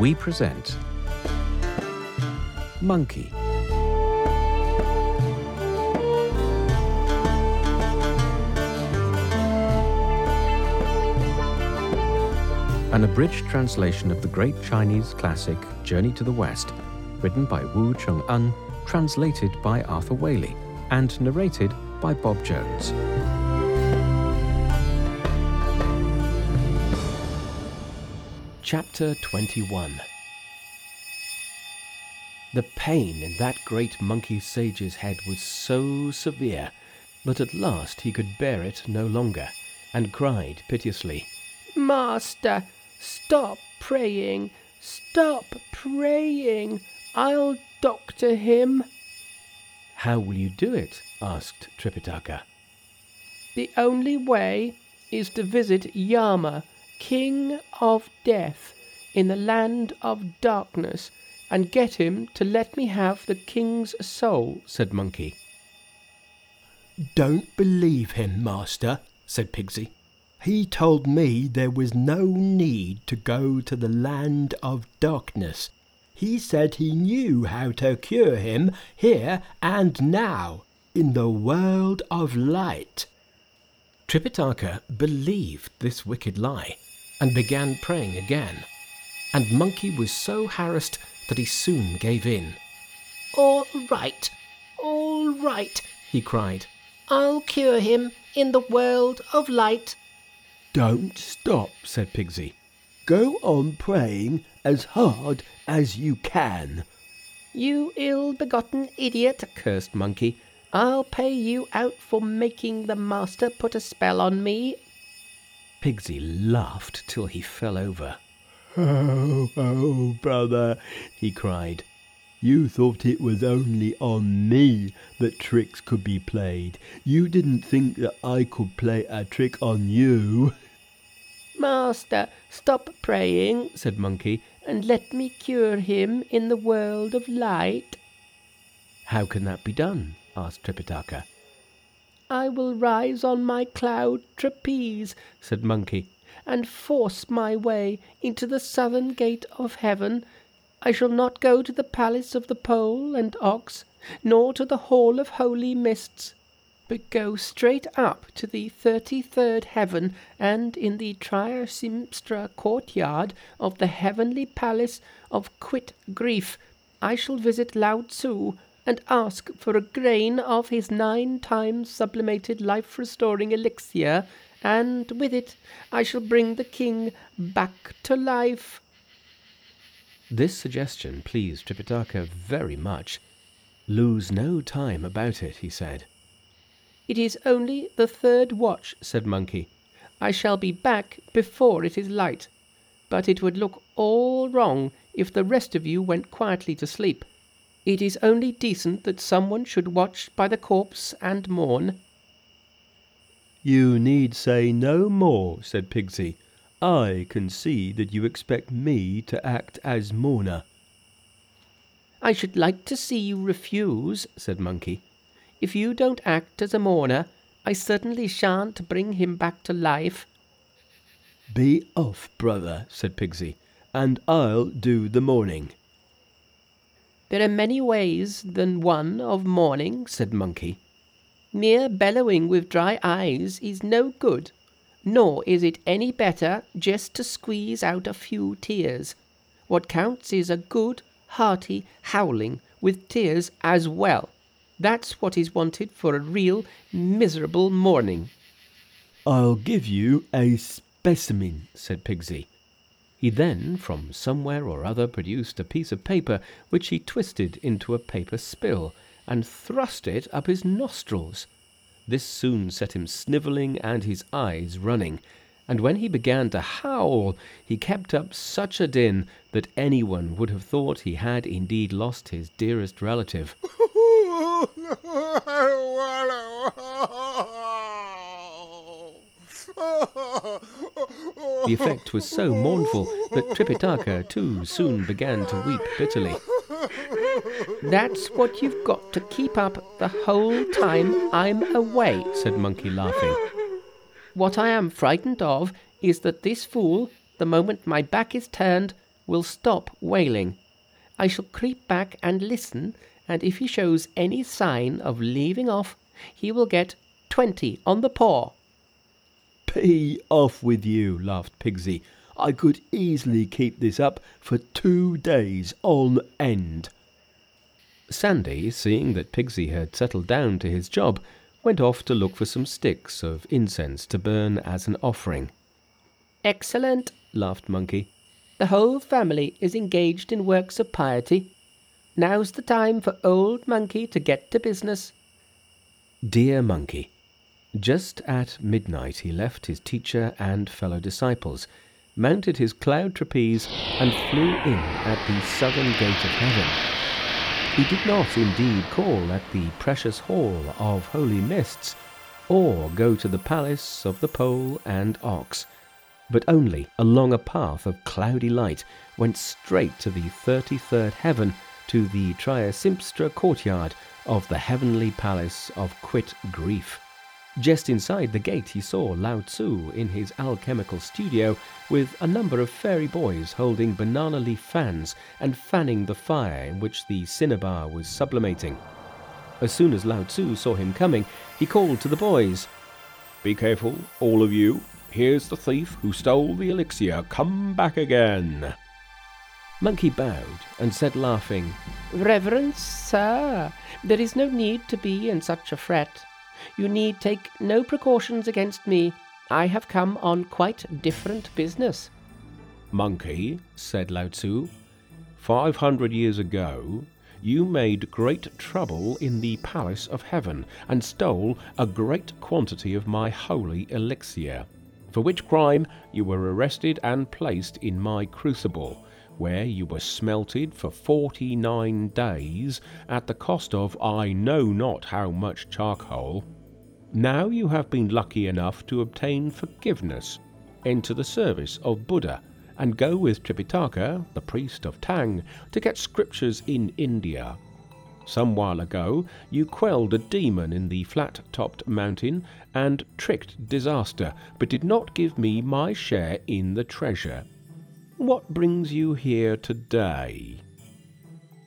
we present Monkey. An abridged translation of the great Chinese classic Journey to the West, written by Wu Cheng'en, translated by Arthur Waley, and narrated by Bob Jones. Chapter 21 The pain in that great monkey sage's head was so severe that at last he could bear it no longer, and cried piteously, Master, stop praying, stop praying. I'll doctor him. How will you do it? asked Tripitaka. The only way is to visit Yama, King of Death, in the land of darkness, and get him to let me have the king's soul, said Monkey. Don't believe him, master, said Pigsy. He told me there was no need to go to the land of darkness. He said he knew how to cure him here and now, in the world of light. Tripitaka believed this wicked lie and began praying again. And Monkey was so harassed that he soon gave in. All right, all right, he cried. I'll cure him in the world of light. Don't stop, said Pigsy. Go on praying as hard as you can. You ill begotten idiot, cursed Monkey. I'll pay you out for making the master put a spell on me. Pigsy laughed till he fell over. Oh, oh, brother, he cried. You thought it was only on me that tricks could be played. You didn't think that I could play a trick on you. Master, stop praying, said Monkey, and let me cure him in the world of light. How can that be done? asked Tripitaka. I will rise on my cloud trapeze, said Monkey, and force my way into the southern gate of heaven. I shall not go to the palace of the pole and ox, nor to the hall of holy mists, but go straight up to the thirty-third heaven, and in the Trayastrimsa courtyard of the heavenly palace of Quit Grief, I shall visit Lao Tzu, and ask for a grain of his nine times sublimated life restoring elixir, and with it I shall bring the king back to life. This suggestion pleased Tripitaka very much. Lose no time about it, he said. It is only the third watch, said Monkey. I shall be back before it is light. But it would look all wrong if the rest of you went quietly to sleep. It is only decent that someone should watch by the corpse and mourn. You need say no more, said Pigsy. I can see that you expect me to act as mourner. I should like to see you refuse, said Monkey. If you don't act as a mourner, I certainly shan't bring him back to life. Be off, brother, said Pigsy, and I'll do the mourning. There are many ways than one of mourning, said Monkey. Mere bellowing with dry eyes is no good, nor is it any better just to squeeze out a few tears. What counts is a good, hearty howling with tears as well. That's what is wanted for a real miserable mourning. I'll give you a specimen, said Pigsy. He then from somewhere or other produced a piece of paper which he twisted into a paper spill and thrust it up his nostrils. This soon set him snivelling and his eyes running, and when he began to howl, he kept up such a din that anyone would have thought he had indeed lost his dearest relative. The effect was so mournful that Tripitaka too soon began to weep bitterly. That's what you've got to keep up the whole time I'm away, said Monkey, laughing. What I am frightened of is that this fool, the moment my back is turned, will stop wailing. I shall creep back and listen, and if he shows any sign of leaving off, he will get twenty on the paw. Be off with you, laughed Pigsy. I could easily keep this up for two days on end. Sandy, seeing that Pigsy had settled down to his job, went off to look for some sticks of incense to burn as an offering. Excellent, laughed Monkey. The whole family is engaged in works of piety. Now's the time for old Monkey to get to business. Dear Monkey, just at midnight he left his teacher and fellow disciples, mounted his cloud trapeze, and flew in at the southern gate of heaven. He did not indeed call at the precious hall of holy mists, or go to the palace of the pole and ox, but only along a path of cloudy light went straight to the thirty-third heaven, to the Trayastrimsa courtyard of the heavenly palace of Quit Grief. Just inside the gate he saw Lao Tzu in his alchemical studio with a number of fairy boys holding banana leaf fans and fanning the fire in which the cinnabar was sublimating. As soon as Lao Tzu saw him coming, he called to the boys, Be careful, all of you. Here's the thief who stole the elixir. Come back again. Monkey bowed and said, laughing, Reverend sir, there is no need to be in such a fret. You need take no precautions against me. I have come on quite different business. Monkey, said Lao Tzu, five hundred years ago you made great trouble in the palace of heaven and stole a great quantity of my holy elixir, for which crime you were arrested and placed in my crucible, where you were smelted for forty nine days at the cost of I know not how much charcoal. Now you have been lucky enough to obtain forgiveness, enter the service of Buddha, and go with Tripitaka, the priest of Tang, to get scriptures in India. Some while ago you quelled a demon in the flat topped mountain and tricked disaster, but did not give me my share in the treasure. What brings you here today?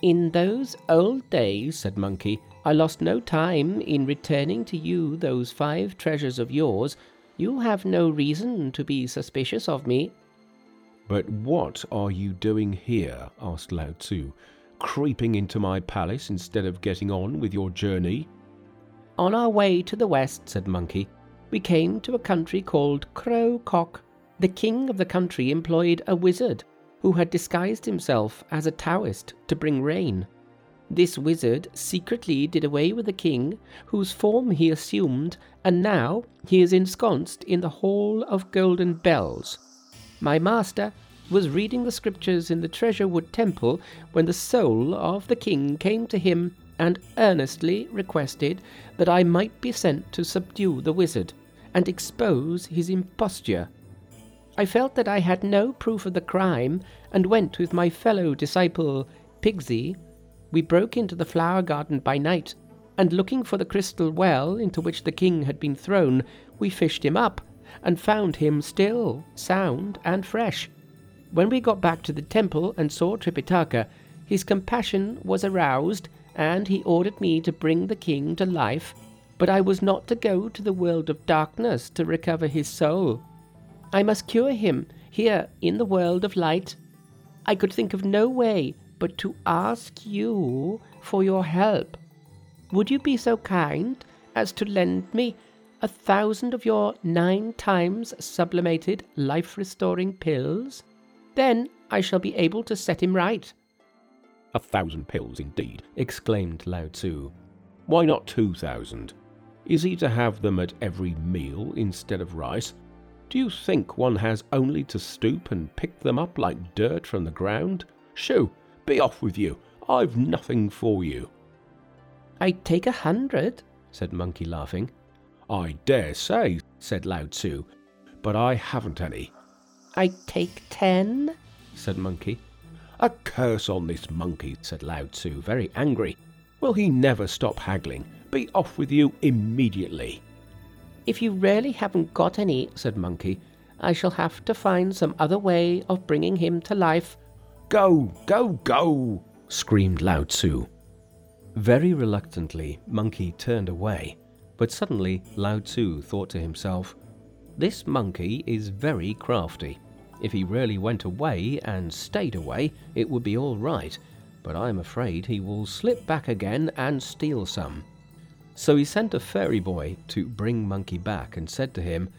In those old days, said Monkey, I lost no time in returning to you those five treasures of yours. You have no reason to be suspicious of me. But what are you doing here? asked Lao Tzu, creeping into my palace instead of getting on with your journey. On our way to the west, said Monkey, we came to a country called Crow Cock. The king of the country employed a wizard who had disguised himself as a Taoist to bring rain. This wizard secretly did away with the king, whose form he assumed, and now he is ensconced in the Hall of Golden Bells. My master was reading the scriptures in the Treasure Wood Temple when the soul of the king came to him and earnestly requested that I might be sent to subdue the wizard and expose his imposture. I felt that I had no proof of the crime and went with my fellow disciple, Pigsy. We broke into the flower garden by night, and looking for the crystal well into which the king had been thrown, we fished him up and found him still sound and fresh. When we got back to the temple and saw Tripitaka, his compassion was aroused, and he ordered me to bring the king to life, but I was not to go to the world of darkness to recover his soul. I must cure him here in the world of light. I could think of no way but to ask you for your help. Would you be so kind as to lend me a thousand of your nine times sublimated life restoring pills? Then I shall be able to set him right. A thousand pills, indeed, exclaimed Lao Tzu. Why not two thousand? Is he to have them at every meal instead of rice? Do you think one has only to stoop and pick them up like dirt from the ground? Shoo! Be off with you! I've nothing for you. I'd take a hundred, said Monkey, laughing. I dare say, said Lao Tzu, but I haven't any. I'd take ten, said Monkey. A curse on this monkey, said Lao Tzu, very angry. Will he never stop haggling? Be off with you immediately. If you really haven't got any, said Monkey, I shall have to find some other way of bringing him to life. Go, go, go! screamed Lao Tzu. Very reluctantly, Monkey turned away, but suddenly Lao Tzu thought to himself, This monkey is very crafty. If he really went away and stayed away, it would be all right, but I'm afraid he will slip back again and steal some. So he sent a fairy boy to bring Monkey back and said to him,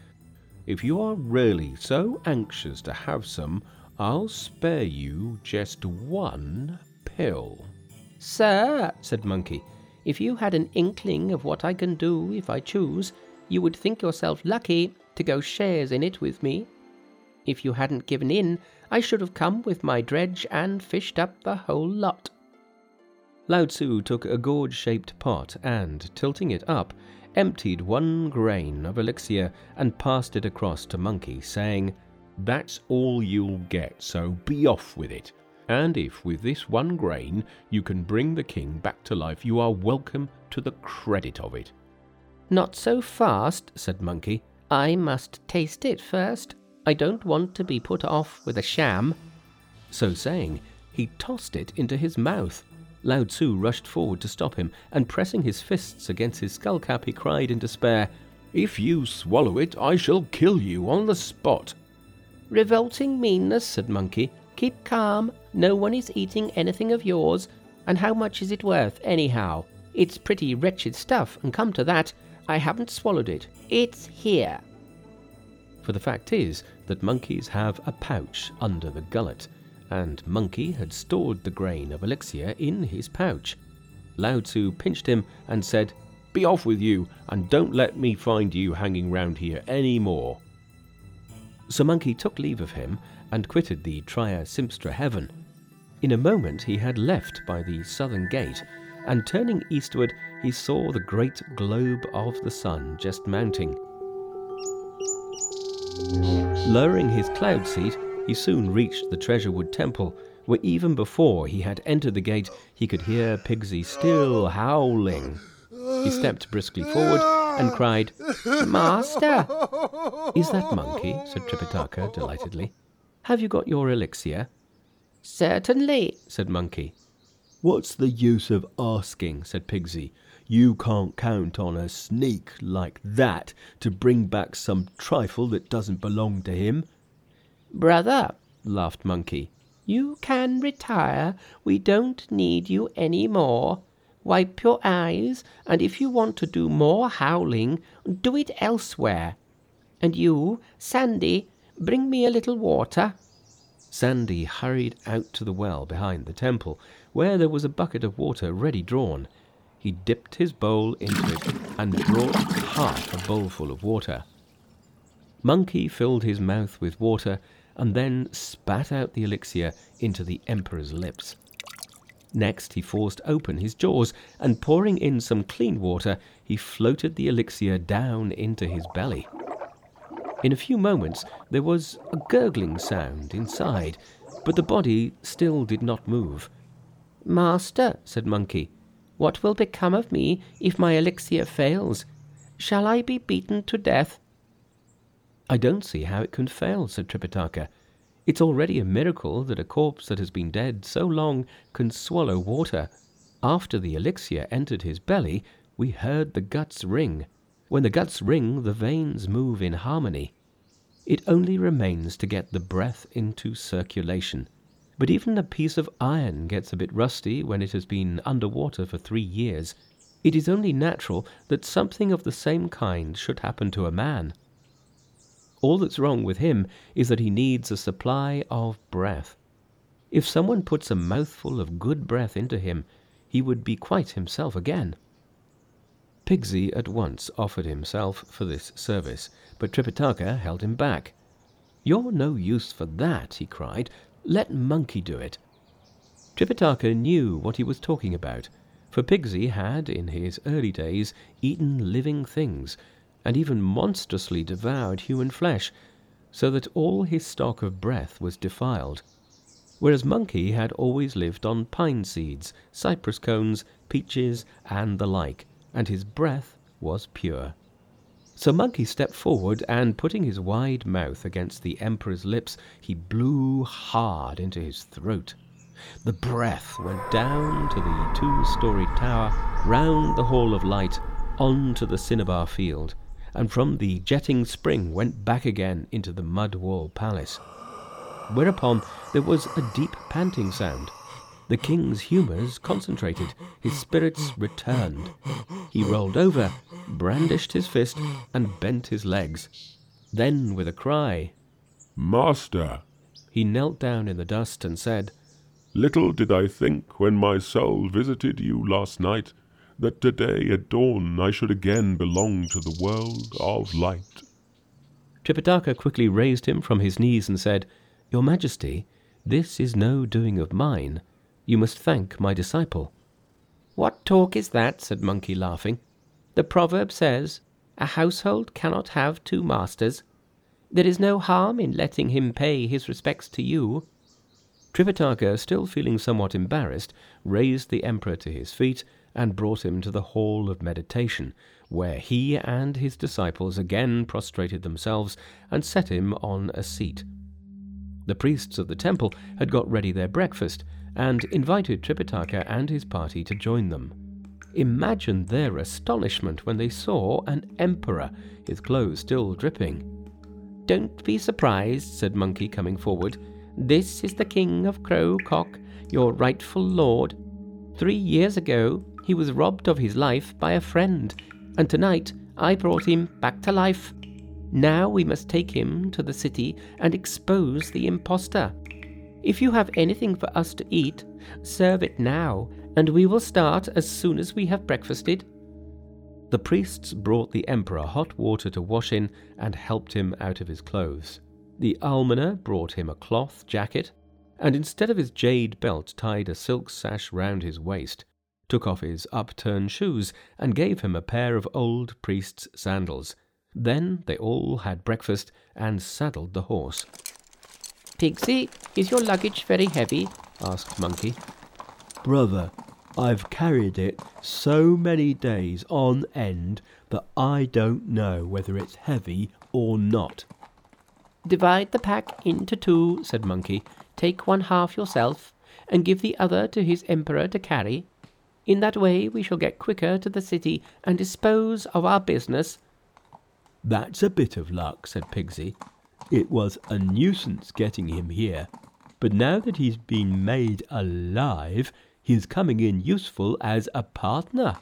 If you are really so anxious to have some, I'll spare you just one pill. Sir, said Monkey, if you had an inkling of what I can do if I choose, you would think yourself lucky to go shares in it with me. If you hadn't given in, I should have come with my dredge and fished up the whole lot. Lao Tzu took a gourd shaped pot and, tilting it up, emptied one grain of elixir and passed it across to Monkey, saying, That's all you'll get, so be off with it. And if with this one grain you can bring the king back to life, you are welcome to the credit of it. Not so fast, said Monkey. I must taste it first. I don't want to be put off with a sham. So saying, he tossed it into his mouth. Lao Tzu rushed forward to stop him, and pressing his fists against his skull cap, he cried in despair, If you swallow it, I shall kill you on the spot. Revolting meanness, said Monkey. Keep calm. No one is eating anything of yours. And how much is it worth, anyhow? It's pretty wretched stuff, and come to that, I haven't swallowed it. It's here. For the fact is that monkeys have a pouch under the gullet, and Monkey had stored the grain of elixir in his pouch. Lao Tzu pinched him and said, Be off with you, and don't let me find you hanging round here any more. So Monkey took leave of him and quitted the Trayastrimsa heaven. In a moment he had left by the southern gate, and turning eastward he saw the great globe of the sun just mounting. Lowering his cloud seat, he soon reached the Treasurewood Temple, where even before he had entered the gate he could hear Pigsy still howling. He stepped briskly forward and cried, Master! Is that Monkey? said Tripitaka delightedly. Have you got your elixir? Certainly, said Monkey. What's the use of asking? said Pigsy. You can't count on a sneak like that to bring back some trifle that doesn't belong to him. Brother, laughed Monkey, you can retire. We don't need you any more. Wipe your eyes, and if you want to do more howling, do it elsewhere. And you, Sandy, bring me a little water. Sandy hurried out to the well behind the temple, where there was a bucket of water ready drawn. He dipped his bowl into it and brought half a bowlful of water. Monkey filled his mouth with water and then spat out the elixir into the Emperor's lips. Next, he forced open his jaws, and pouring in some clean water, he floated the elixir down into his belly. In a few moments, there was a gurgling sound inside, but the body still did not move. Master, said Monkey, what will become of me if my elixir fails? Shall I be beaten to death? I don't see how it can fail, said Tripitaka. It's already a miracle that a corpse that has been dead so long can swallow water. After the elixir entered his belly, we heard the guts ring. When the guts ring, the veins move in harmony. It only remains to get the breath into circulation. But even a piece of iron gets a bit rusty when it has been under water for three years. It is only natural that something of the same kind should happen to a man. All that's wrong with him is that he needs a supply of breath. If someone puts a mouthful of good breath into him, he would be quite himself again. Pigsy at once offered himself for this service, but Tripitaka held him back. You're no use for that, he cried. Let Monkey do it. Tripitaka knew what he was talking about, for Pigsy had, in his early days, eaten living things, and even monstrously devoured human flesh, so that all his stock of breath was defiled. Whereas Monkey had always lived on pine seeds, cypress cones, peaches, and the like, and his breath was pure. So Monkey stepped forward and, putting his wide mouth against the Emperor's lips, he blew hard into his throat. The breath went down to the two storied tower, round the Hall of Light, on to the cinnabar field, and from the jetting spring went back again into the mud wall palace. Whereupon there was a deep panting sound. The king's humours concentrated, his spirits returned. He rolled over, brandished his fist, and bent his legs. Then, with a cry, Master, he knelt down in the dust and said, Little did I think when my soul visited you last night that today at dawn I should again belong to the world of light. Tripitaka quickly raised him from his knees and said, Your Majesty, this is no doing of mine. You must thank my disciple. What talk is that? said Monkey, laughing. The proverb says, A household cannot have two masters. There is no harm in letting him pay his respects to you. Tripitaka, still feeling somewhat embarrassed, raised the emperor to his feet and brought him to the hall of meditation, where he and his disciples again prostrated themselves and set him on a seat. The priests of the temple had got ready their breakfast and invited Tripitaka and his party to join them. Imagine their astonishment when they saw an emperor, his clothes still dripping. Don't be surprised, said Monkey, coming forward. This is the King of Crow Cock, your rightful lord. Three years ago, he was robbed of his life by a friend, and tonight I brought him back to life. Now we must take him to the city and expose the impostor. If you have anything for us to eat, serve it now, and we will start as soon as we have breakfasted. The priests brought the emperor hot water to wash in and helped him out of his clothes. The almoner brought him a cloth jacket, and instead of his jade belt tied a silk sash round his waist, took off his upturned shoes, and gave him a pair of old priest's sandals. Then they all had breakfast and saddled the horse. Pigsy, is your luggage very heavy? asked Monkey. Brother, I've carried it so many days on end that I don't know whether it's heavy or not. Divide the pack into two, said Monkey. Take one half yourself, and give the other to his emperor to carry. In that way we shall get quicker to the city and dispose of our business. That's a bit of luck, said Pigsy. It was a nuisance getting him here, but now that he's been made alive, he's coming in useful as a partner.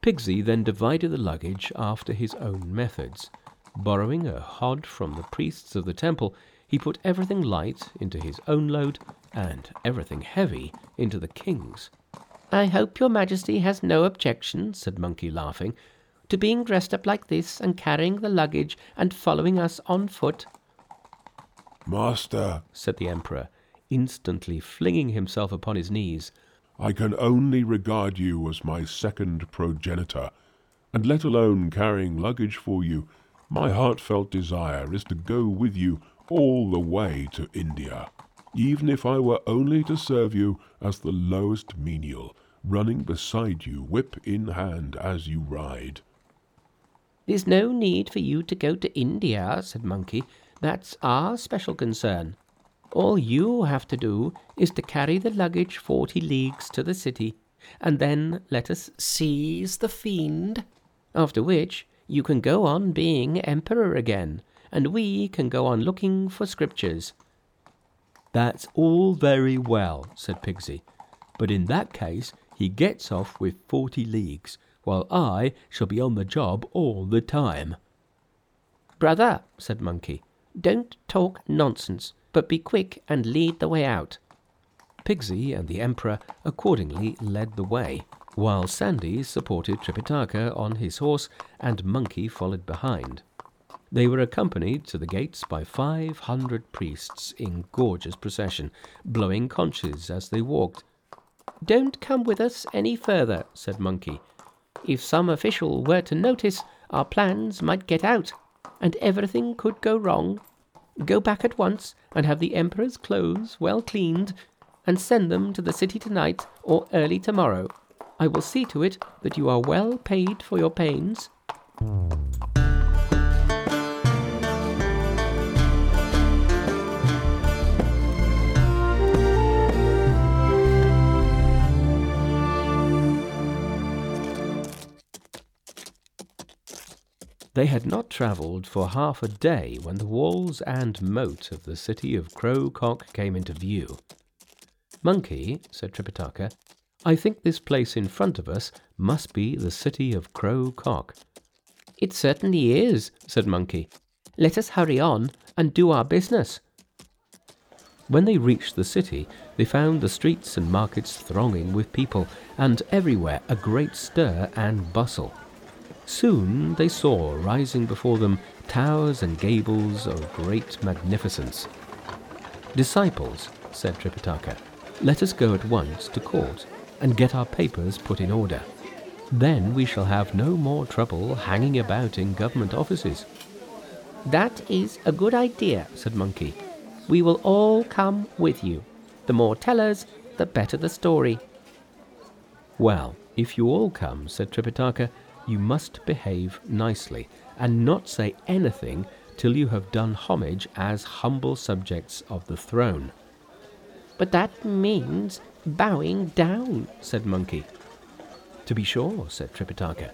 Pigsy then divided the luggage after his own methods. Borrowing a hod from the priests of the temple, he put everything light into his own load and everything heavy into the king's. I hope your majesty has no objection, said Monkey, laughing, to being dressed up like this and carrying the luggage and following us on foot. Master, said the emperor, instantly flinging himself upon his knees, I can only regard you as my second progenitor, and let alone carrying luggage for you, my heartfelt desire is to go with you all the way to India, even if I were only to serve you as the lowest menial, running beside you, whip in hand, as you ride. There's no need for you to go to India, said Monkey. That's our special concern. All you have to do is to carry the luggage forty leagues to the city, and then let us seize the fiend. After which you can go on being emperor again, and we can go on looking for scriptures. That's all very well, said Pigsy, but in that case he gets off with forty leagues, while I shall be on the job all the time. Brother, said Monkey, don't talk nonsense, but be quick and lead the way out. Pigsy and the Emperor accordingly led the way, while Sandy supported Tripitaka on his horse and Monkey followed behind. They were accompanied to the gates by five hundred priests in gorgeous procession, blowing conches as they walked. Don't come with us any further, said Monkey. If some official were to notice, our plans might get out, and everything could go wrong. Go back at once and have the Emperor's clothes well cleaned, and send them to the city tonight or early tomorrow. I will see to it that you are well paid for your pains. They had not travelled for half a day when the walls and moat of the city of Crow Cock came into view. Monkey, said Tripitaka, I think this place in front of us must be the city of Crow Cock. It certainly is, said Monkey. Let us hurry on and do our business. When they reached the city, they found the streets and markets thronging with people, and everywhere a great stir and bustle. Soon they saw rising before them towers and gables of great magnificence. Disciples, said Tripitaka, let us go at once to court and get our papers put in order. Then we shall have no more trouble hanging about in government offices. That is a good idea, said Monkey. We will all come with you. The more tellers, the better the story. Well, if you all come, said Tripitaka, you must behave nicely, and not say anything till you have done homage as humble subjects of the throne. But that means bowing down, said Monkey. To be sure, said Tripitaka.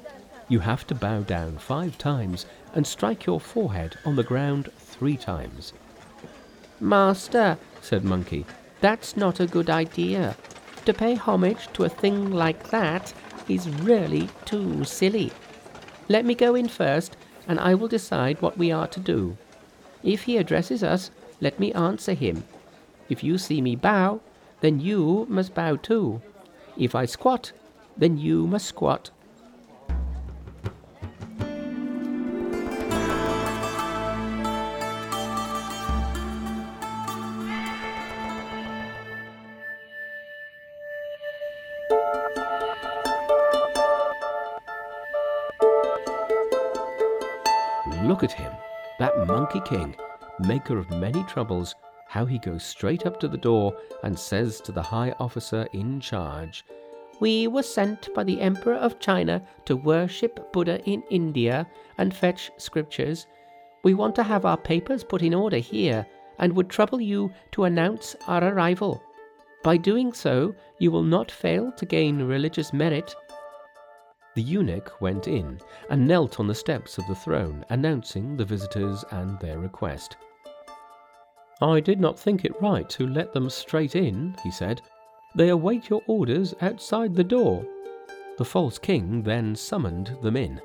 You have to bow down five times and strike your forehead on the ground three times. Master, said Monkey, that's not a good idea. To pay homage to a thing like that is really too silly. Let me go in first, and I will decide what we are to do. If he addresses us, let me answer him. If you see me bow, then you must bow too. If I squat, then you must squat. Look at him, that Monkey King, maker of many troubles, how he goes straight up to the door and says to the high officer in charge, We were sent by the Emperor of China to worship Buddha in India and fetch scriptures. We want to have our papers put in order here and would trouble you to announce our arrival. By doing so, you will not fail to gain religious merit. The eunuch went in and knelt on the steps of the throne, announcing the visitors and their request. I did not think it right to let them straight in, he said. They await your orders outside the door. The false king then summoned them in.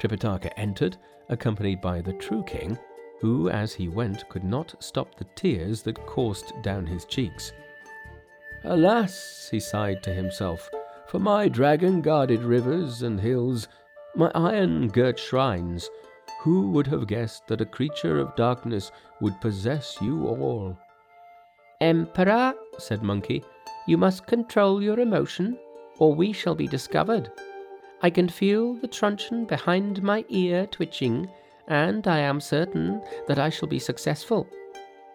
Tripitaka entered, accompanied by the true king, who, as he went, could not stop the tears that coursed down his cheeks. Alas, he sighed to himself, for my dragon guarded rivers and hills, my iron girt shrines, who would have guessed that a creature of darkness would possess you all? Emperor, said Monkey, you must control your emotion, or we shall be discovered. I can feel the truncheon behind my ear twitching, and I am certain that I shall be successful.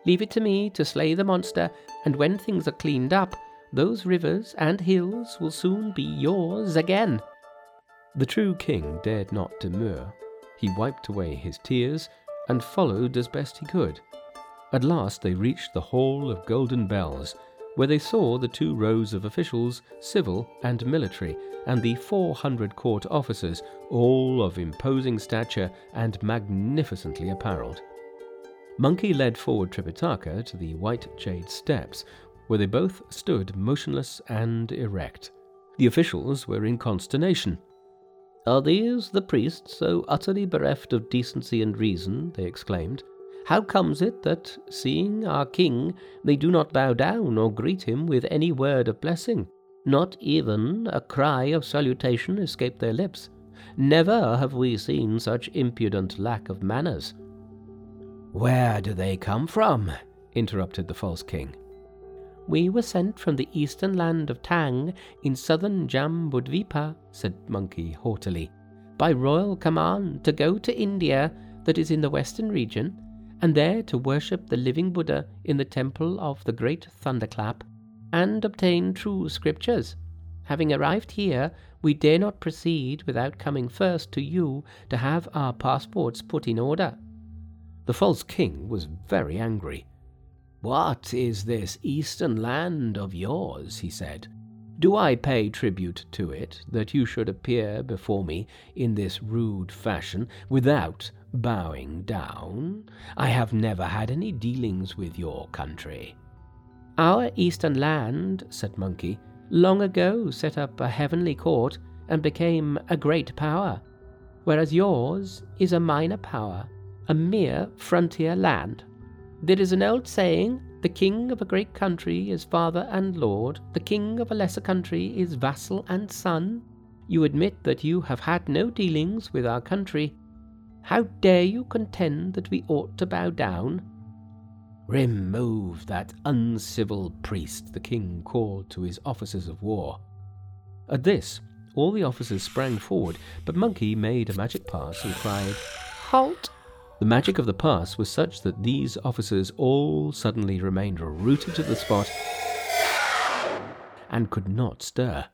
Leave it to me to slay the monster, and when things are cleaned up, those rivers and hills will soon be yours again. The true king dared not demur. He wiped away his tears and followed as best he could. At last they reached the Hall of Golden Bells, where they saw the two rows of officials, civil and military, and the four hundred court officers, all of imposing stature and magnificently apparelled. Monkey led forward Tripitaka to the white jade steps, where they both stood motionless and erect. The officials were in consternation. Are these the priests so utterly bereft of decency and reason? they exclaimed. How comes it that, seeing our king, they do not bow down or greet him with any word of blessing? Not even a cry of salutation escaped their lips. Never have we seen such impudent lack of manners. Where do they come from? interrupted the false king. We were sent from the eastern land of Tang in southern Jambudvipa, said Monkey haughtily, by royal command to go to India, that is in the western region, and there to worship the living Buddha in the temple of the great thunderclap, and obtain true scriptures. Having arrived here, we dare not proceed without coming first to you to have our passports put in order. The false king was very angry. What is this eastern land of yours? he said. Do I pay tribute to it that you should appear before me in this rude fashion without bowing down? I have never had any dealings with your country. Our eastern land, said Monkey, long ago set up a heavenly court and became a great power, whereas yours is a minor power, a mere frontier land. There is an old saying the king of a great country is father and lord, the king of a lesser country is vassal and son. You admit that you have had no dealings with our country. How dare you contend that we ought to bow down? Remove that uncivil priest, the king called to his officers of war. At this, all the officers sprang forward, but Monkey made a magic pass and cried, Halt! The magic of the pass was such that these officers all suddenly remained rooted to the spot and could not stir.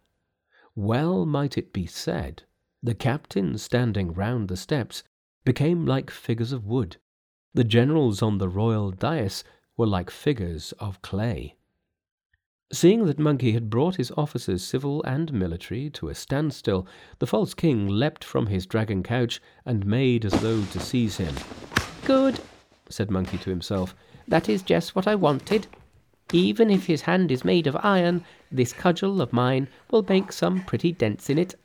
Well might it be said, the captains standing round the steps became like figures of wood. The generals on the royal dais were like figures of clay. Seeing that Monkey had brought his officers, civil and military, to a standstill, the false king leapt from his dragon couch and made as though to seize him. Good, said Monkey to himself. That is just what I wanted. Even if his hand is made of iron, this cudgel of mine will make some pretty dents in it.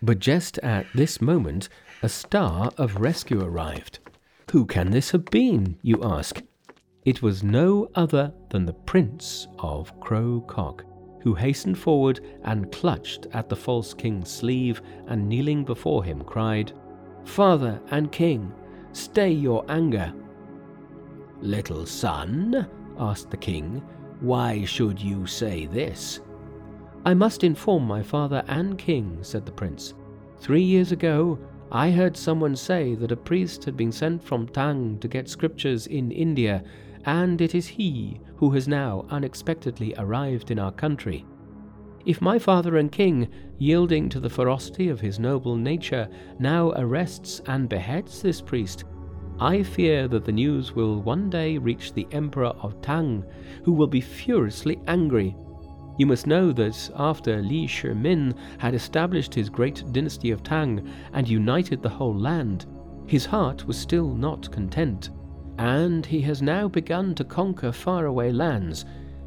But just at this moment, a star of rescue arrived. Who can this have been, you ask? It was no other than the Prince of Crow Cock, who hastened forward and clutched at the false king's sleeve, and kneeling before him cried, Father and king, stay your anger. Little son, asked the king, why should you say this? I must inform my father and king, said the prince. Three years ago, I heard someone say that a priest had been sent from Tang to get scriptures in India and it is he who has now unexpectedly arrived in our country. If my father and king, yielding to the ferocity of his noble nature, now arrests and beheads this priest, I fear that the news will one day reach the Emperor of Tang, who will be furiously angry. You must know that after Li Shimin had established his great dynasty of Tang and united the whole land, his heart was still not content and he has now begun to conquer faraway lands.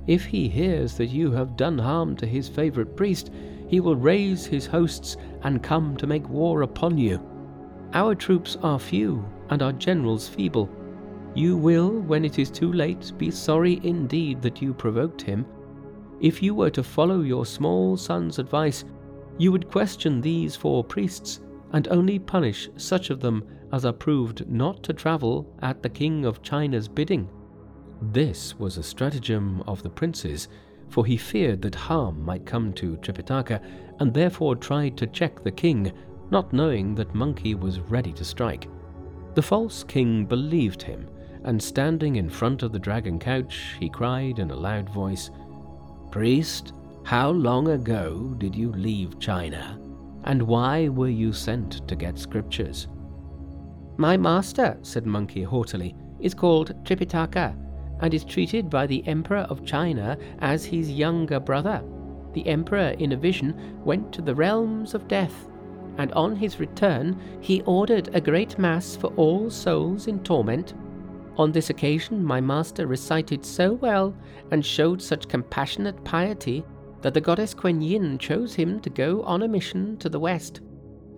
If he hears that you have done harm to his favourite priest, he will raise his hosts and come to make war upon you. Our troops are few, and our generals feeble. You will, when it is too late, be sorry indeed that you provoked him. If you were to follow your small son's advice, you would question these four priests, and only punish such of them as are proved not to travel at the king of China's bidding. This was a stratagem of the prince's, for he feared that harm might come to Tripitaka, and therefore tried to check the king, not knowing that Monkey was ready to strike. The false king believed him, and standing in front of the dragon couch, he cried in a loud voice, Priest, how long ago did you leave China? And why were you sent to get scriptures? My master, said Monkey haughtily, is called Tripitaka, and is treated by the Emperor of China as his younger brother. The Emperor, in a vision, went to the realms of death, and on his return he ordered a great mass for all souls in torment. On this occasion, my master recited so well and showed such compassionate piety that the goddess Kuan Yin chose him to go on a mission to the west.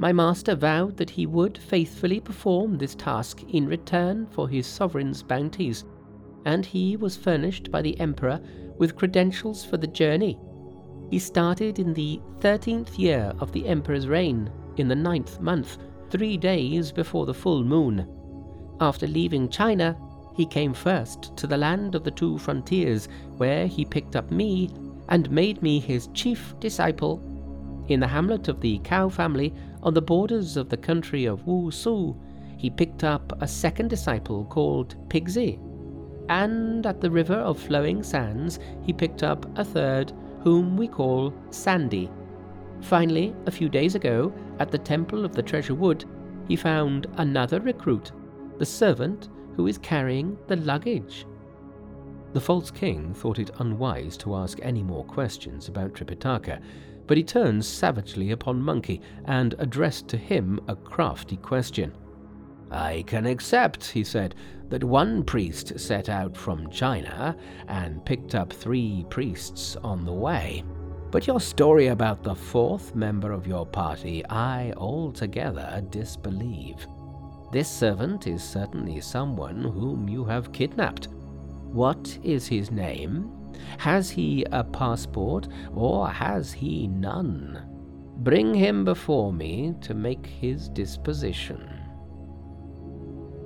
My master vowed that he would faithfully perform this task in return for his sovereign's bounties, and he was furnished by the emperor with credentials for the journey. He started in the thirteenth year of the emperor's reign, in the ninth month, three days before the full moon. After leaving China, he came first to the land of the two frontiers, where he picked up me and made me his chief disciple. In the hamlet of the Cow family, on the borders of the country of Wu Su, he picked up a second disciple called Pigsy. And at the river of flowing sands, he picked up a third, whom we call Sandy. Finally, a few days ago, at the Temple of the Treasure Wood, he found another recruit, the servant who is carrying the luggage. The false king thought it unwise to ask any more questions about Tripitaka, but he turned savagely upon Monkey and addressed to him a crafty question. I can accept, he said, that one priest set out from China and picked up three priests on the way. But your story about the fourth member of your party I altogether disbelieve. This servant is certainly someone whom you have kidnapped. What is his name? Has he a passport or has he none? Bring him before me to make his disposition.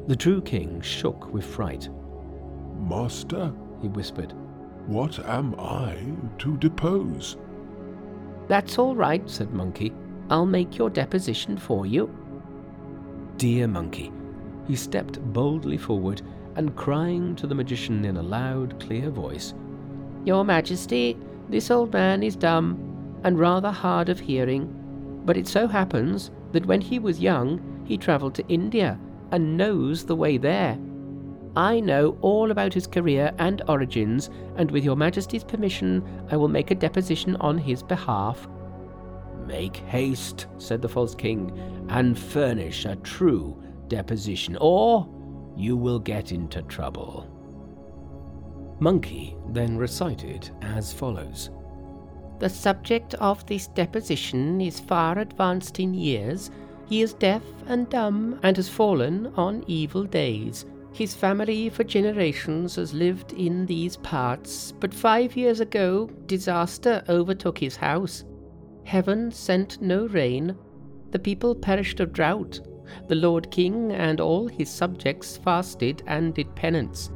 The true king shook with fright. Master, he whispered, what am I to depose? That's all right, said Monkey. I'll make your deposition for you. Dear Monkey, he stepped boldly forward and crying to the magician in a loud, clear voice, Your Majesty, this old man is dumb and rather hard of hearing, but it so happens that when he was young he travelled to India and knows the way there. I know all about his career and origins, and with your Majesty's permission, I will make a deposition on his behalf. Make haste, said the false king, and furnish a true deposition, or you will get into trouble. Monkey then recited as follows The subject of this deposition is far advanced in years. He is deaf and dumb, and has fallen on evil days. His family for generations has lived in these parts, but five years ago disaster overtook his house. Heaven sent no rain. The people perished of drought. The Lord King and all his subjects fasted and did penance.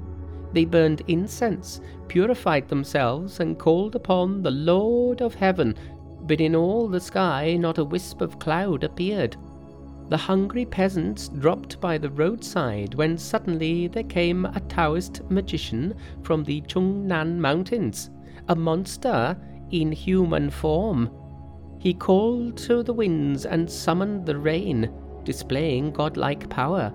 They burned incense, purified themselves, and called upon the Lord of heaven, but in all the sky not a wisp of cloud appeared. The hungry peasants dropped by the roadside when suddenly there came a Taoist magician from the Chungnan Mountains, a monster in human form. He called to the winds and summoned the rain, displaying godlike power,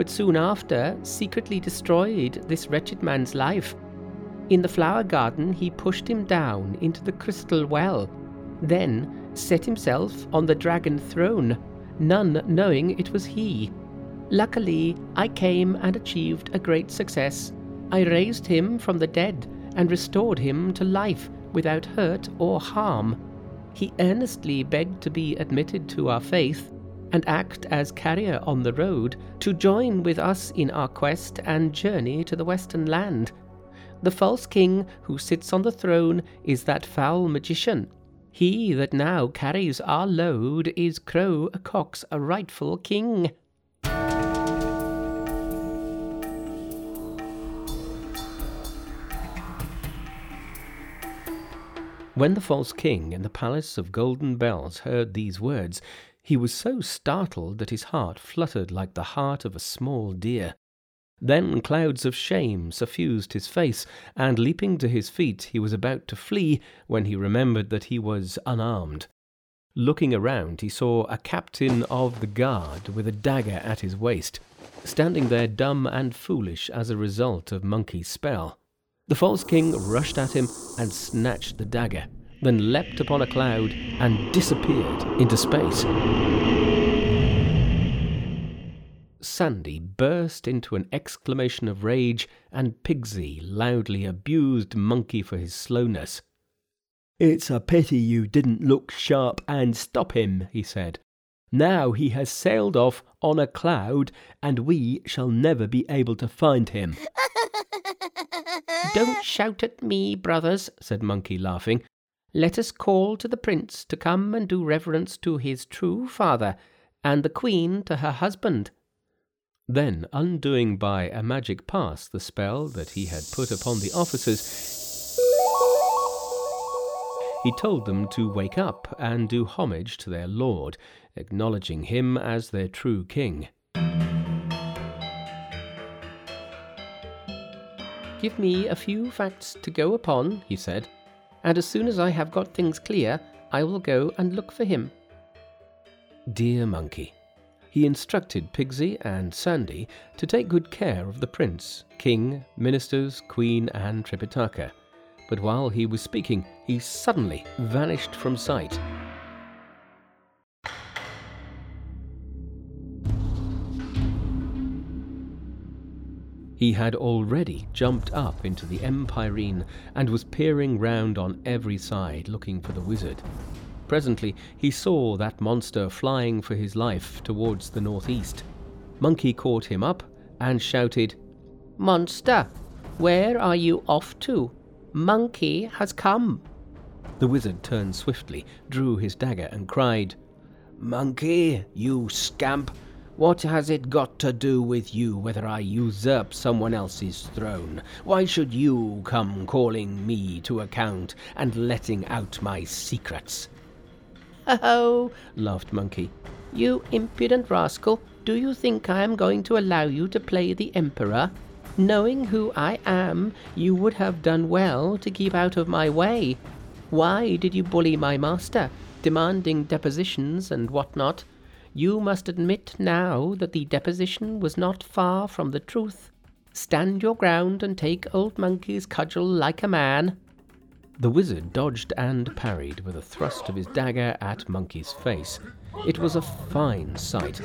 but soon after secretly destroyed this wretched man's life. In the flower garden, he pushed him down into the crystal well, then set himself on the dragon throne none knowing it was he. Luckily, I came and achieved a great success. I raised him from the dead and restored him to life without hurt or harm. He earnestly begged to be admitted to our faith and act as carrier on the road to join with us in our quest and journey to the western land. The false king who sits on the throne is that foul magician he that now carries our load is Crow a Cock's a rightful king. When the false king in the palace of golden bells heard these words, he was so startled that his heart fluttered like the heart of a small deer. Then clouds of shame suffused his face, and leaping to his feet, he was about to flee when he remembered that he was unarmed. Looking around, he saw a captain of the guard with a dagger at his waist, standing there dumb and foolish as a result of Monkey's spell. The false king rushed at him and snatched the dagger, then leapt upon a cloud and disappeared into space. Sandy burst into an exclamation of rage, and Pigsy loudly abused Monkey for his slowness. It's a pity you didn't look sharp and stop him, he said. Now he has sailed off on a cloud, and we shall never be able to find him. Don't shout at me, brothers, said Monkey, laughing. Let us call to the prince to come and do reverence to his true father, and the queen to her husband. Then, undoing by a magic pass the spell that he had put upon the officers, he told them to wake up and do homage to their lord, acknowledging him as their true king. Give me a few facts to go upon, he said, and as soon as I have got things clear, I will go and look for him. Dear monkey, he instructed Pigsy and Sandy to take good care of the prince, king, ministers, queen, and Tripitaka. But while he was speaking, he suddenly vanished from sight. He had already jumped up into the Empyrean and was peering round on every side looking for the wizard. Presently he saw that monster flying for his life towards the northeast. Monkey caught him up and shouted, Monster, where are you off to? Monkey has come. The wizard turned swiftly, drew his dagger, and cried, Monkey, you scamp, what has it got to do with you whether I usurp someone else's throne? Why should you come calling me to account and letting out my secrets? Ho ho! laughed Monkey. You impudent rascal, do you think I am going to allow you to play the Emperor? Knowing who I am, you would have done well to keep out of my way. Why did you bully my master, demanding depositions and what not? You must admit now that the deposition was not far from the truth. Stand your ground and take old Monkey's cudgel like a man. The wizard dodged and parried with a thrust of his dagger at Monkey's face. It was a fine sight.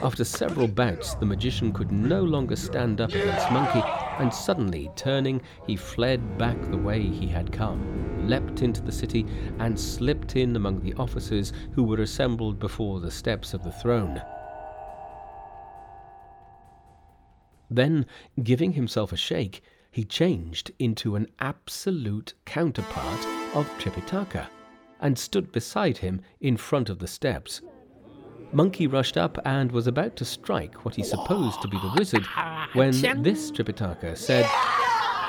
After several bouts, the magician could no longer stand up against Monkey, and suddenly turning, he fled back the way he had come, leapt into the city, and slipped in among the officers who were assembled before the steps of the throne. Then, giving himself a shake, he changed into an absolute counterpart of Tripitaka and stood beside him in front of the steps. Monkey rushed up and was about to strike what he supposed to be the wizard when this Tripitaka said,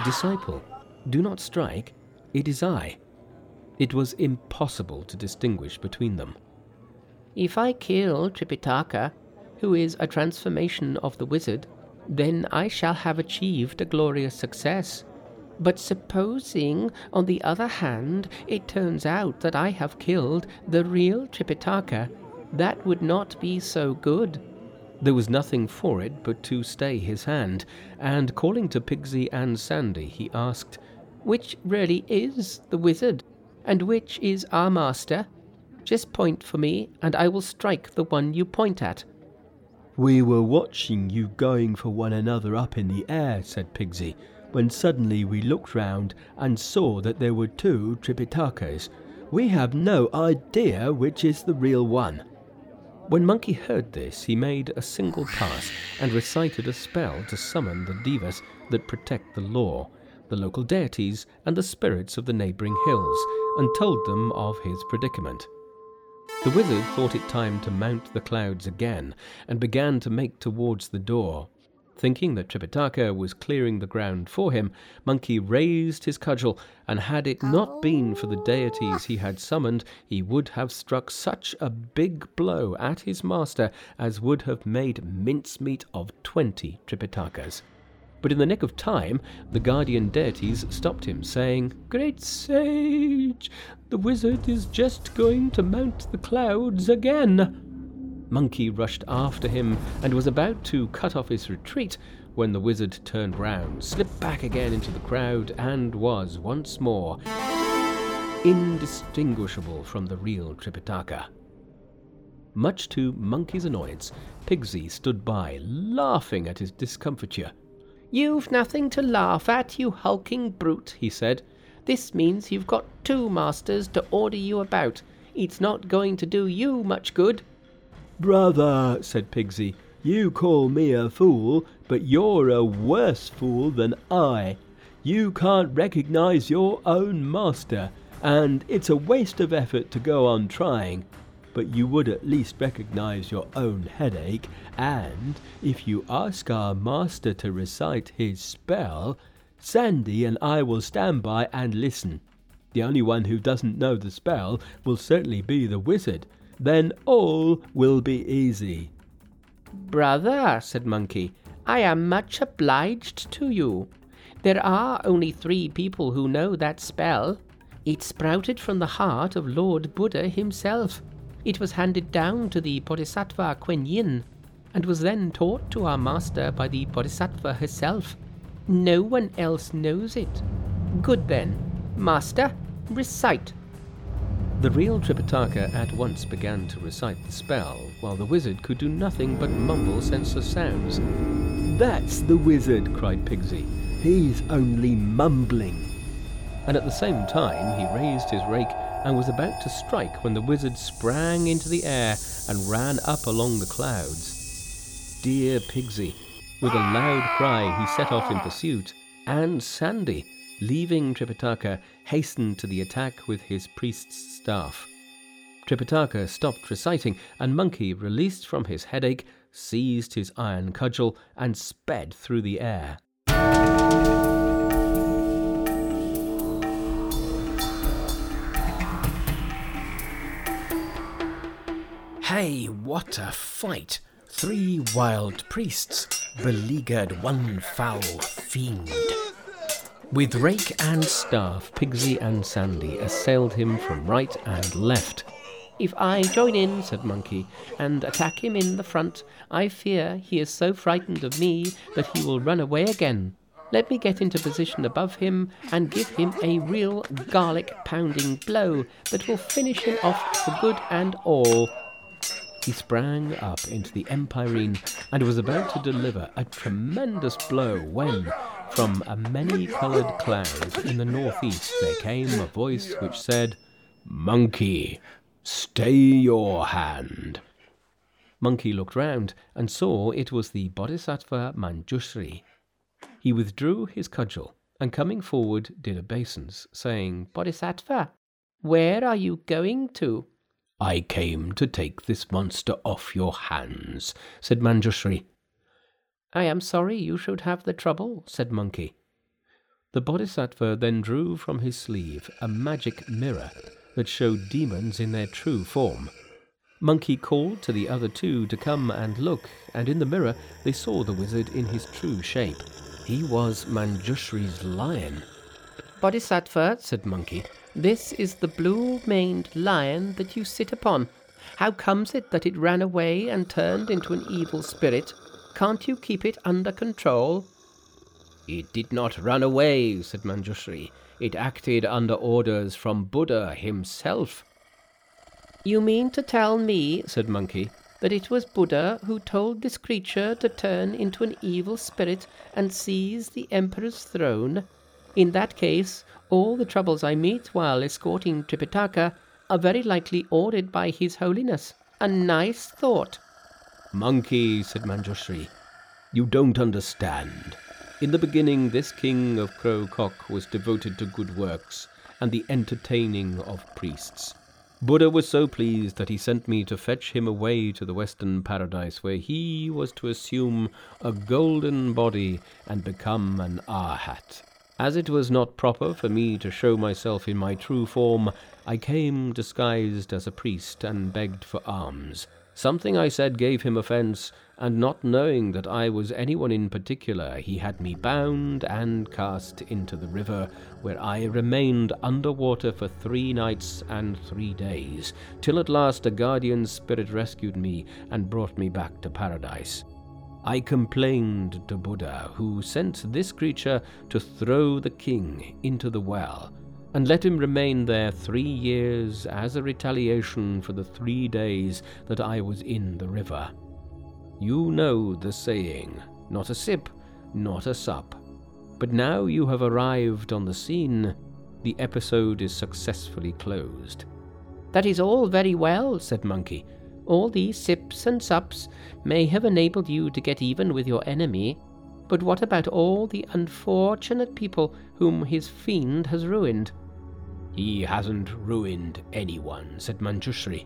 Disciple, do not strike, it is I. It was impossible to distinguish between them. If I kill Tripitaka, who is a transformation of the wizard, then I shall have achieved a glorious success. But supposing, on the other hand, it turns out that I have killed the real Tripitaka, that would not be so good. There was nothing for it but to stay his hand, and calling to Pigsy and Sandy, he asked, Which really is the wizard, and which is our master? Just point for me, and I will strike the one you point at. We were watching you going for one another up in the air, said Pigsy when suddenly we looked round and saw that there were two Tripitakas. We have no idea which is the real one. When Monkey heard this, he made a single pass and recited a spell to summon the devas that protect the law, the local deities, and the spirits of the neighbouring hills, and told them of his predicament. The wizard thought it time to mount the clouds again, and began to make towards the door, Thinking that Tripitaka was clearing the ground for him, Monkey raised his cudgel, and had it not been for the deities he had summoned, he would have struck such a big blow at his master as would have made mincemeat of twenty Tripitakas. But in the nick of time, the guardian deities stopped him, saying, Great sage, the wizard is just going to mount the clouds again. Monkey rushed after him and was about to cut off his retreat when the wizard turned round, slipped back again into the crowd, and was once more indistinguishable from the real Tripitaka. Much to Monkey's annoyance, Pigsy stood by, laughing at his discomfiture. You've nothing to laugh at, you hulking brute, he said. This means you've got two masters to order you about. It's not going to do you much good. Brother, said Pigsy, you call me a fool, but you're a worse fool than I. You can't recognize your own master, and it's a waste of effort to go on trying. But you would at least recognize your own headache, and if you ask our master to recite his spell, Sandy and I will stand by and listen. The only one who doesn't know the spell will certainly be the wizard, then all will be easy. Brother, said Monkey, I am much obliged to you. There are only three people who know that spell. It sprouted from the heart of Lord Buddha himself. It was handed down to the Bodhisattva Kuan Yin. and was then taught to our master by the Bodhisattva herself. No one else knows it. Good then. Master, recite. The real Tripitaka at once began to recite the spell, while the wizard could do nothing but mumble senseless sounds. That's the wizard, cried Pigsy. He's only mumbling. And at the same time he raised his rake and was about to strike when the wizard sprang into the air and ran up along the clouds. Dear Pigsy! With a loud cry he set off in pursuit, and Sandy, leaving Tripitaka, hastened to the attack with his priest's staff. Tripitaka stopped reciting, and Monkey, released from his headache, seized his iron cudgel and sped through the air. Hey, what a fight! Three wild priests beleaguered one foul fiend. With rake and staff, Pigsy and Sandy assailed him from right and left. If I join in, said Monkey, and attack him in the front, I fear he is so frightened of me that he will run away again. Let me get into position above him and give him a real garlic pounding blow that will finish him off for good and all. He sprang up into the empyrean and was about to deliver a tremendous blow when, from a many coloured cloud in the northeast, there came a voice which said, Monkey, stay your hand. Monkey looked round and saw it was the Bodhisattva Manjushri. He withdrew his cudgel and coming forward did obeisance, saying, Bodhisattva, where are you going to? I came to take this monster off your hands, said Manjushri. I am sorry you should have the trouble, said Monkey. The Bodhisattva then drew from his sleeve a magic mirror that showed demons in their true form. Monkey called to the other two to come and look, and in the mirror they saw the wizard in his true shape. He was Manjushri's lion. Bodhisattva, said Monkey, this is the blue maned lion that you sit upon. How comes it that it ran away and turned into an evil spirit? Can't you keep it under control? It did not run away, said Manjushri. It acted under orders from Buddha himself. You mean to tell me, said Monkey, that it was Buddha who told this creature to turn into an evil spirit and seize the Emperor's throne? In that case, all the troubles I meet while escorting Tripitaka are very likely ordered by His Holiness. A nice thought. Monkey, said Manjushri, you don't understand. In the beginning, this king of Crow Cock was devoted to good works and the entertaining of priests. Buddha was so pleased that he sent me to fetch him away to the western paradise, where he was to assume a golden body and become an arhat. As it was not proper for me to show myself in my true form, I came disguised as a priest and begged for alms. Something I said gave him offence, and not knowing that I was anyone in particular, he had me bound and cast into the river, where I remained under water for three nights and three days, till at last a guardian spirit rescued me and brought me back to paradise. I complained to Buddha, who sent this creature to throw the king into the well, and let him remain there three years as a retaliation for the three days that I was in the river. You know the saying, not a sip, not a sup. But now you have arrived on the scene, the episode is successfully closed. That is all very well, said Monkey, all these sips and sups may have enabled you to get even with your enemy, but what about all the unfortunate people whom his fiend has ruined? He hasn't ruined anyone, said Manjushri.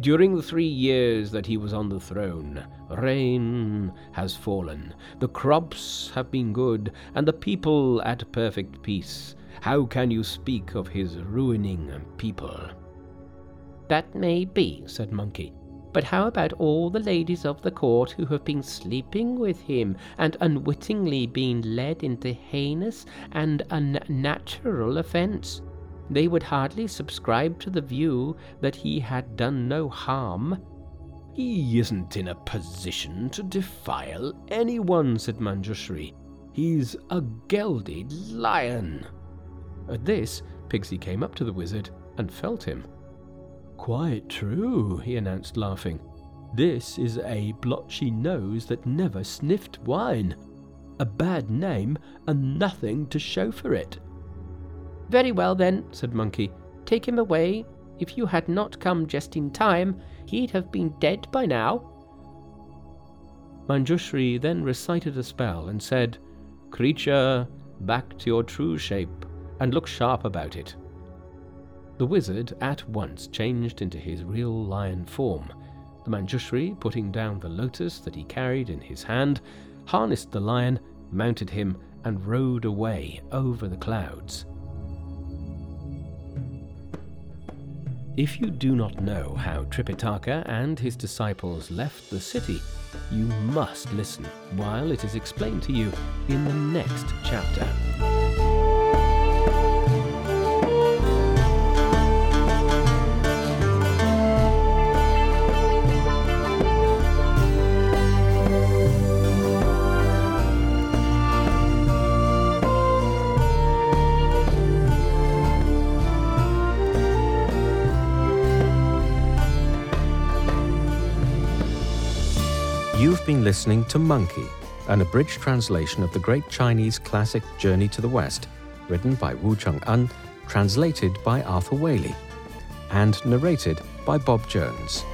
During the three years that he was on the throne, rain has fallen, the crops have been good, and the people at perfect peace. How can you speak of his ruining people? That may be, said Monkey. But how about all the ladies of the court who have been sleeping with him and unwittingly been led into heinous and unnatural offence? They would hardly subscribe to the view that he had done no harm. He isn't in a position to defile anyone, said Manjushri. He's a gelded lion. At this, Pigsy came up to the wizard and felt him. Quite true, he announced, laughing. This is a blotchy nose that never sniffed wine. A bad name and nothing to show for it. Very well, then, said Monkey. Take him away. If you had not come just in time, he'd have been dead by now. Manjushri then recited a spell and said, Creature, back to your true shape, and look sharp about it. The wizard at once changed into his real lion form. The Manjushri, putting down the lotus that he carried in his hand, harnessed the lion, mounted him, and rode away over the clouds. If you do not know how Tripitaka and his disciples left the city, you must listen while it is explained to you in the next chapter. Listening to Monkey, an abridged translation of the great Chinese classic Journey to the West, written by Wu Cheng'en, translated by Arthur Waley, and narrated by Bob Jones.